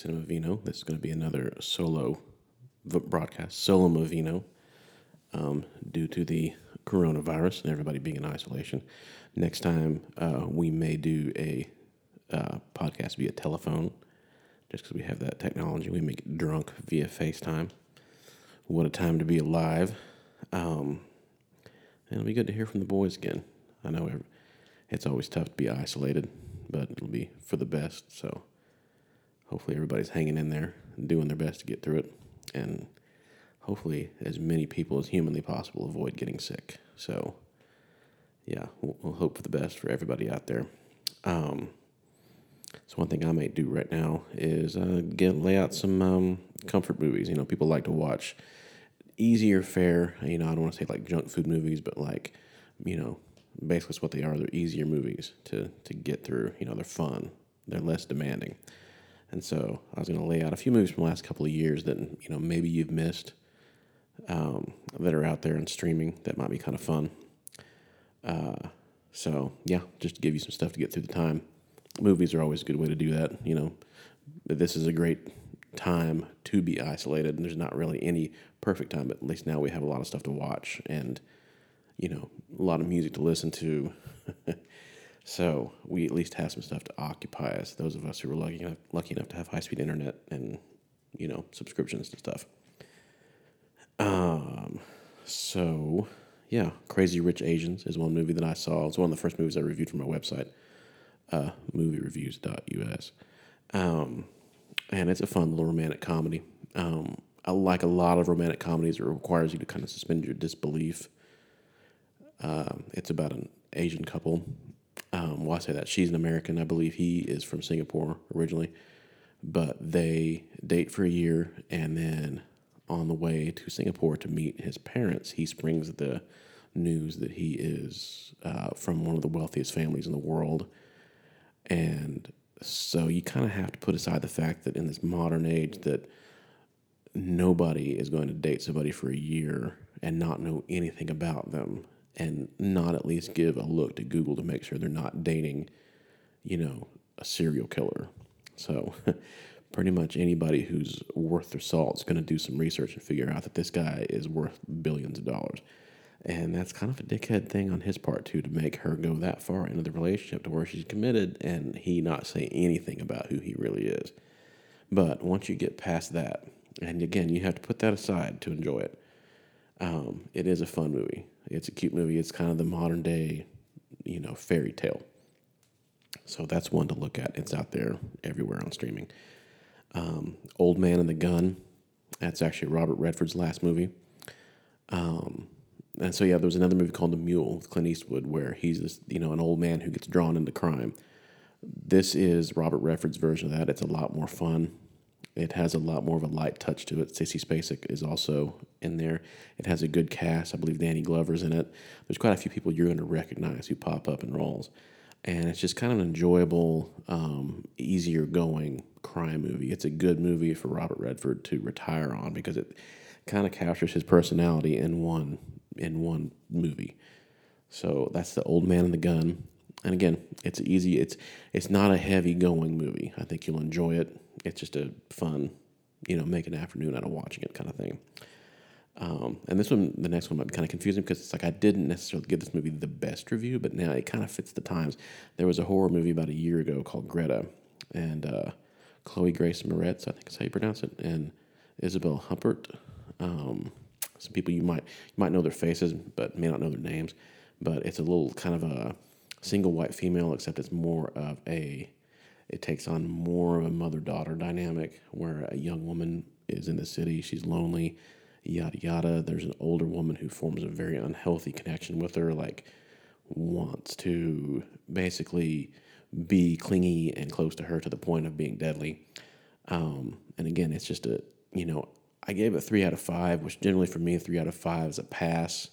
Cinema Vino. This is going to be another solo broadcast, solo Movino, um, due to the coronavirus and everybody being in isolation. Next time, uh, we may do a uh, podcast via telephone, just because we have that technology. We make it drunk via FaceTime. What a time to be alive! Um, and it'll be good to hear from the boys again. I know it's always tough to be isolated, but it'll be for the best. So hopefully everybody's hanging in there and doing their best to get through it. And hopefully as many people as humanly possible avoid getting sick. So yeah we'll, we'll hope for the best for everybody out there. Um, so one thing i might do right now is uh, get lay out some um, comfort movies. You know people like to watch easier fare you know i don't want to say like junk food movies but like you know basically it's what they are. They're easier movies to to get through. You know they're fun. They're less demanding and so I was going to lay out a few movies from the last couple of years that you know maybe you've missed um, that are out there and streaming that might be kind of fun. Uh, so yeah, just to give you some stuff to get through the time. Movies are always a good way to do that. You know, this is a great time to be isolated, and there's not really any perfect time, but at least now we have a lot of stuff to watch and you know a lot of music to listen to. So we at least have some stuff to occupy us. Those of us who are lucky enough, lucky enough to have high speed internet and you know subscriptions to stuff. Um, so yeah, Crazy Rich Asians is one movie that I saw. It's one of the first movies I reviewed from my website, uh, moviereviews.us. Um, and it's a fun little romantic comedy. Um, I like a lot of romantic comedies, it requires you to kind of suspend your disbelief. Um, it's about an Asian couple um, well, I say that. She's an American. I believe he is from Singapore originally, but they date for a year, and then on the way to Singapore to meet his parents, he springs the news that he is uh, from one of the wealthiest families in the world, and so you kind of have to put aside the fact that in this modern age that nobody is going to date somebody for a year and not know anything about them and not at least give a look to Google to make sure they're not dating, you know, a serial killer. So, pretty much anybody who's worth their salt is going to do some research and figure out that this guy is worth billions of dollars. And that's kind of a dickhead thing on his part, too, to make her go that far into the relationship to where she's committed and he not say anything about who he really is. But once you get past that, and again, you have to put that aside to enjoy it. Um, it is a fun movie. It's a cute movie. It's kind of the modern day, you know, fairy tale. So that's one to look at. It's out there everywhere on streaming. Um, Old Man and the Gun. That's actually Robert Redford's last movie. Um, and so yeah, there was another movie called The Mule with Clint Eastwood, where he's this, you know, an old man who gets drawn into crime. This is Robert Redford's version of that. It's a lot more fun. It has a lot more of a light touch to it. Sissy Spacek is also in there. It has a good cast. I believe Danny Glover's in it. There's quite a few people you're going to recognize who pop up in roles. And it's just kind of an enjoyable, um, easier going crime movie. It's a good movie for Robert Redford to retire on because it kind of captures his personality in one in one movie. So that's the old man and the gun. And again, it's easy. It's it's not a heavy going movie. I think you'll enjoy it. It's just a fun, you know, make an afternoon out of watching it kind of thing. Um, and this one, the next one might be kind of confusing because it's like I didn't necessarily give this movie the best review, but now it kind of fits the times. There was a horror movie about a year ago called Greta, and uh, Chloe Grace Moretz, I think is how you pronounce it, and Isabelle Huppert. Um, Some people you might you might know their faces, but may not know their names. But it's a little kind of a single white female, except it's more of a it takes on more of a mother daughter dynamic where a young woman is in the city, she's lonely, yada yada. There's an older woman who forms a very unhealthy connection with her, like wants to basically be clingy and close to her to the point of being deadly. Um, and again, it's just a, you know, I gave it three out of five, which generally for me, three out of five is a pass.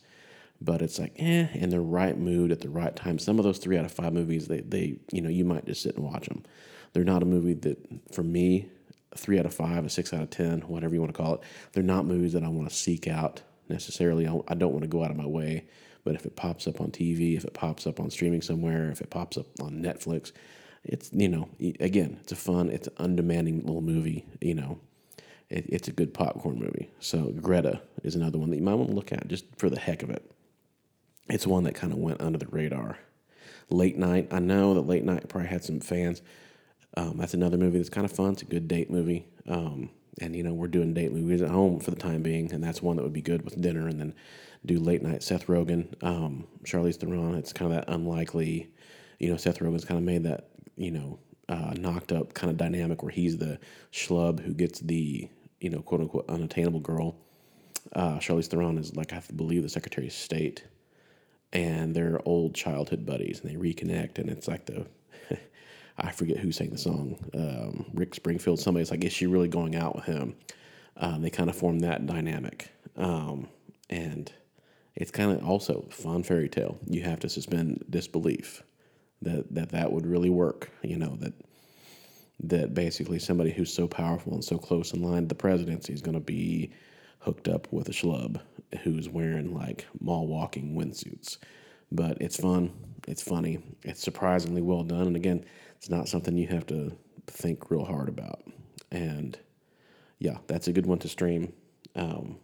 But it's like, eh, in the right mood at the right time. Some of those three out of five movies, they, they, you know, you might just sit and watch them. They're not a movie that, for me, three out of five, a six out of ten, whatever you want to call it. They're not movies that I want to seek out necessarily. I, don't want to go out of my way. But if it pops up on TV, if it pops up on streaming somewhere, if it pops up on Netflix, it's you know again, it's a fun, it's an undemanding little movie. You know, it, it's a good popcorn movie. So Greta is another one that you might want to look at just for the heck of it. It's one that kind of went under the radar. Late night, I know that late night probably had some fans. Um, that's another movie that's kind of fun. It's a good date movie. Um, and you know we're doing date movies at home for the time being, and that's one that would be good with dinner, and then do late night Seth Rogen, um, Charlize Theron. It's kind of that unlikely, you know, Seth Rogen's kind of made that you know uh, knocked up kind of dynamic where he's the schlub who gets the you know quote unquote unattainable girl. Uh, Charlize Theron is like I have to believe the Secretary of State, and they're old childhood buddies, and they reconnect, and it's like the I forget who sang the song. Um, Rick Springfield. Somebody's like, is she really going out with him? Um, they kind of form that dynamic, um, and it's kind of also fun fairy tale. You have to suspend disbelief that that that would really work. You know that that basically somebody who's so powerful and so close in line to the presidency is going to be hooked up with a schlub who's wearing like mall walking windsuits. But it's fun. It's funny. It's surprisingly well done. And again, it's not something you have to think real hard about. And yeah, that's a good one to stream. Um,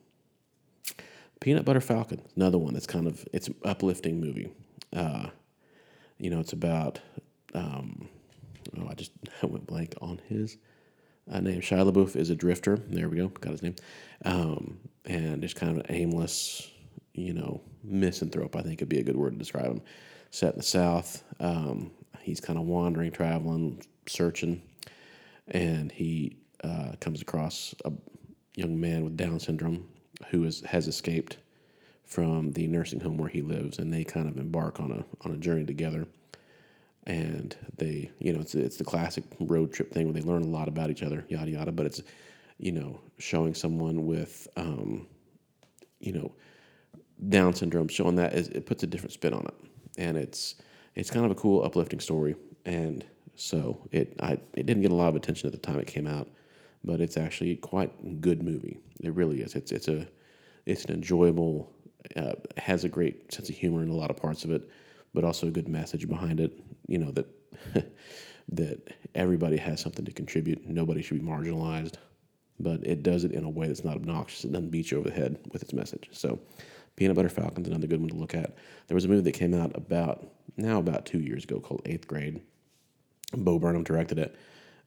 Peanut Butter Falcon, another one that's kind of it's an uplifting movie. Uh, you know, it's about um, oh, I just I went blank on his uh, name. Shia LaBeouf is a drifter. There we go, got his name. Um, and it's kind of an aimless, you know, misanthrope. I think would be a good word to describe him. Set in the South, um, he's kind of wandering, traveling, searching, and he uh, comes across a young man with Down syndrome who is, has escaped from the nursing home where he lives, and they kind of embark on a on a journey together. And they, you know, it's it's the classic road trip thing where they learn a lot about each other, yada yada. But it's, you know, showing someone with, um, you know, Down syndrome, showing that is, it puts a different spin on it, and it's it's kind of a cool, uplifting story. And so it I it didn't get a lot of attention at the time it came out, but it's actually quite good movie. It really is. It's it's a it's an enjoyable, uh, has a great sense of humor in a lot of parts of it, but also a good message behind it. You know that that everybody has something to contribute. Nobody should be marginalized, but it does it in a way that's not obnoxious. It doesn't beat you over the head with its message. So, Peanut Butter Falcon's another good one to look at. There was a movie that came out about now about two years ago called Eighth Grade. Bo Burnham directed it,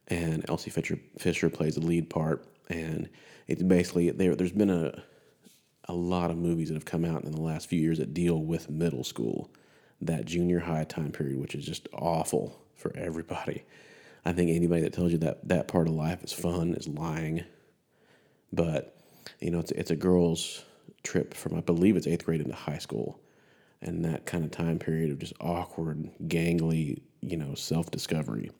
and Elsie Fisher Fisher plays the lead part. And it's basically there. There's been a a lot of movies that have come out in the last few years that deal with middle school, that junior high time period, which is just awful for everybody. I think anybody that tells you that that part of life is fun is lying. But you know, it's it's a girl's trip from I believe it's eighth grade into high school, and that kind of time period of just awkward, gangly, you know, self discovery.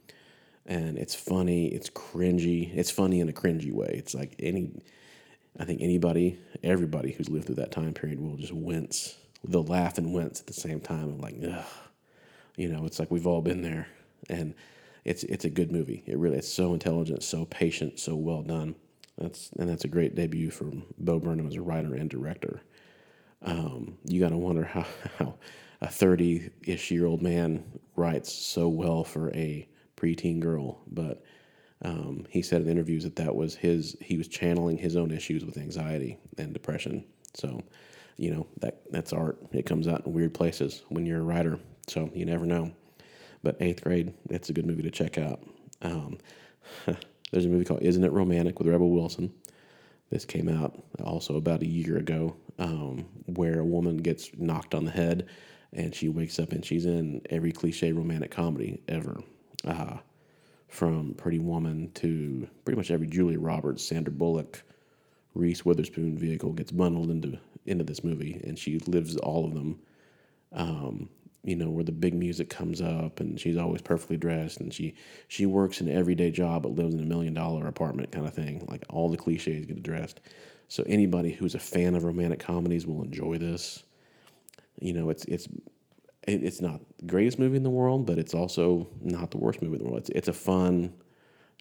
And it's funny, it's cringy. It's funny in a cringy way. It's like any, I think anybody, everybody who's lived through that time period will just wince. They'll laugh and wince at the same time. I'm like, ugh. You know, it's like we've all been there. And it's it's a good movie. It really it's so intelligent, so patient, so well done. That's and that's a great debut for Bo Burnham as a writer and director. Um, you got to wonder how, how a 30 ish year old man writes so well for a preteen girl. But um, he said in interviews that that was his, he was channeling his own issues with anxiety and depression. So, you know, that that's art. It comes out in weird places when you're a writer. So you never know. But eighth grade, it's a good movie to check out. Um, there's a movie called Isn't It Romantic with Rebel Wilson. This came out also about a year ago, um, where a woman gets knocked on the head, and she wakes up and she's in every cliche romantic comedy ever, uh, from Pretty Woman to pretty much every Julia Roberts, Sandra Bullock, Reese Witherspoon vehicle gets bundled into into this movie, and she lives all of them. Um, you know, where the big music comes up, and she's always perfectly dressed, and she she works an everyday job but lives in a million dollar apartment kind of thing. Like all the cliches get addressed. So anybody who's a fan of romantic comedies will enjoy this. You know, it's it's it's not the greatest movie in the world, but it's also not the worst movie in the world. It's it's a fun,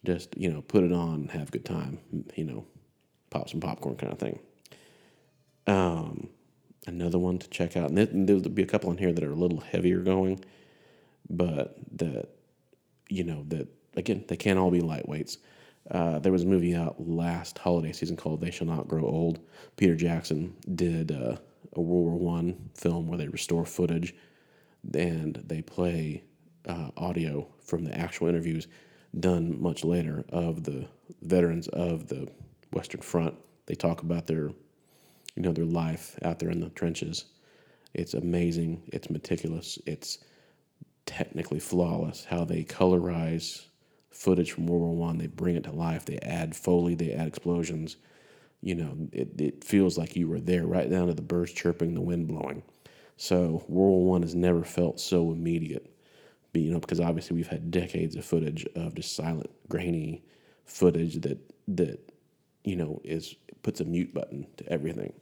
just you know, put it on, have a good time. You know, pop some popcorn kind of thing. Um, another one to check out, and there'll be a couple in here that are a little heavier going, but that you know that again they can't all be lightweights. Uh, there was a movie out last holiday season called "They Shall Not Grow Old." Peter Jackson did uh, a World War One film where they restore footage, and they play uh, audio from the actual interviews done much later of the veterans of the Western Front. They talk about their, you know, their life out there in the trenches. It's amazing. It's meticulous. It's technically flawless. How they colorize footage from World War One, they bring it to life. They add foley. They add explosions. You know, it, it feels like you were there, right down to the birds chirping, the wind blowing. So World War One has never felt so immediate. But, you know, because obviously we've had decades of footage of just silent, grainy footage that that you know, is puts a mute button to everything.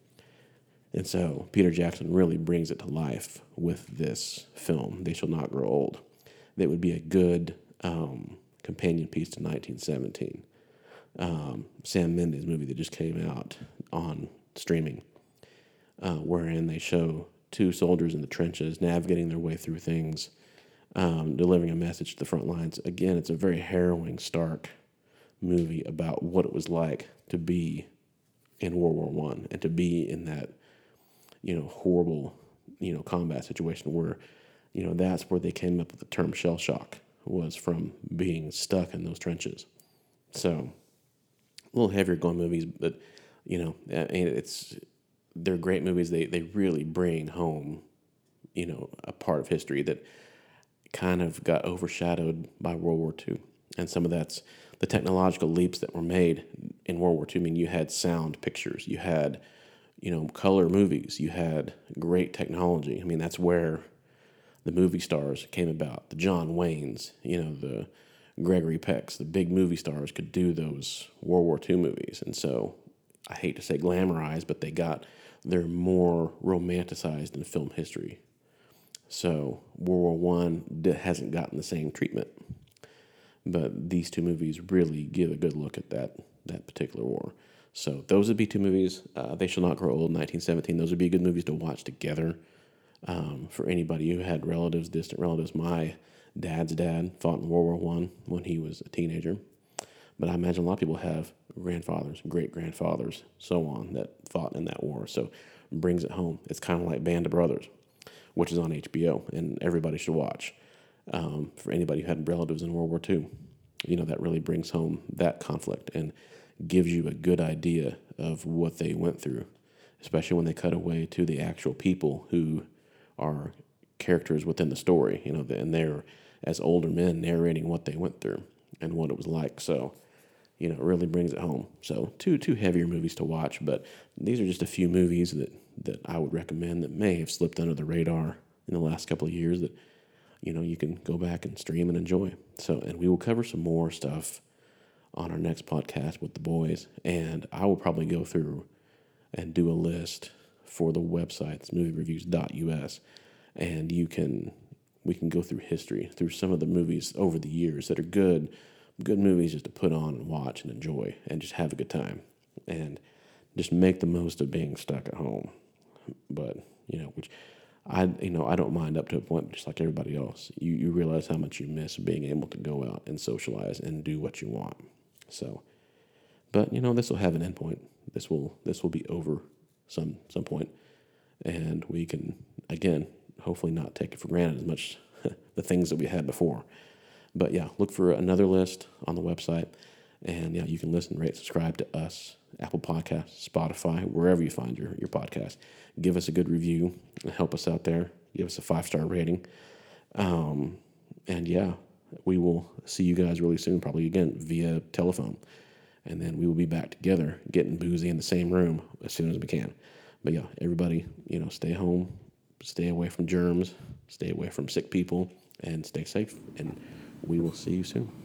And so Peter Jackson really brings it to life with this film, They Shall Not Grow Old. That would be a good um, companion piece to 1917. Um, Sam Mendes movie that just came out on streaming, uh, wherein they show two soldiers in the trenches navigating their way through things, um, delivering a message to the front lines. Again, it's a very harrowing, stark movie about what it was like to be in World War One and to be in that, you know, horrible, you know, combat situation where, you know, that's where they came up with the term shell shock was from being stuck in those trenches. So, a little heavier going movies, but you know, it's they're great movies. They they really bring home, you know, a part of history that kind of got overshadowed by World War II, and some of that's the technological leaps that were made in World War II. I mean, you had sound pictures, you had, you know, color movies, you had great technology. I mean, that's where the movie stars came about. The John Waynes, you know, the Gregory Pecks, the big movie stars could do those World War II movies. And so I hate to say glamorized, but they got, they're more romanticized in film history. So World War One hasn't gotten the same treatment. But these two movies really give a good look at that that particular war. So those would be two movies. Uh, they Shall Not Grow Old, 1917. Those would be good movies to watch together um, for anybody who had relatives, distant relatives. My dad's dad fought in World War One when he was a teenager. But I imagine a lot of people have grandfathers, great grandfathers, so on that fought in that war. So brings it home. It's kind of like Band of Brothers, which is on HBO, and everybody should watch um, for anybody who had relatives in World War II. You know, that really brings home that conflict and gives you a good idea of what they went through, especially when they cut away to the actual people who are characters within the story, you know, and they're as older men narrating what they went through and what it was like. So, you know, it really brings it home. So, two two heavier movies to watch, but these are just a few movies that that I would recommend that may have slipped under the radar in the last couple of years that you know, you can go back and stream and enjoy. So, and we will cover some more stuff on our next podcast with the boys. And I will probably go through and do a list for the websites, moviereviews.us. And you can, we can go through history, through some of the movies over the years that are good, good movies just to put on and watch and enjoy and just have a good time. And just make the most of being stuck at home. But, you know, which I you know I don't mind up to a point, just like everybody else. You you realize how much you miss being able to go out and socialize and do what you want. So, but you know this will have an endpoint. This will this will be over some some point, and we can again hopefully not take it for granted as much the things that we had before. But yeah, look for another list on the website, And yeah, you can listen, rate, subscribe to us, Apple Podcasts, Spotify, wherever you find your, your podcast. Give us a good review, help us out there. Give us a five star rating. Um, and yeah, we will see you guys really soon, probably again via telephone. And then we will be back together getting boozy in the same room as soon as we can. But yeah, everybody, you know, stay home, stay away from germs, stay away from sick people, and stay safe. And we will see you soon.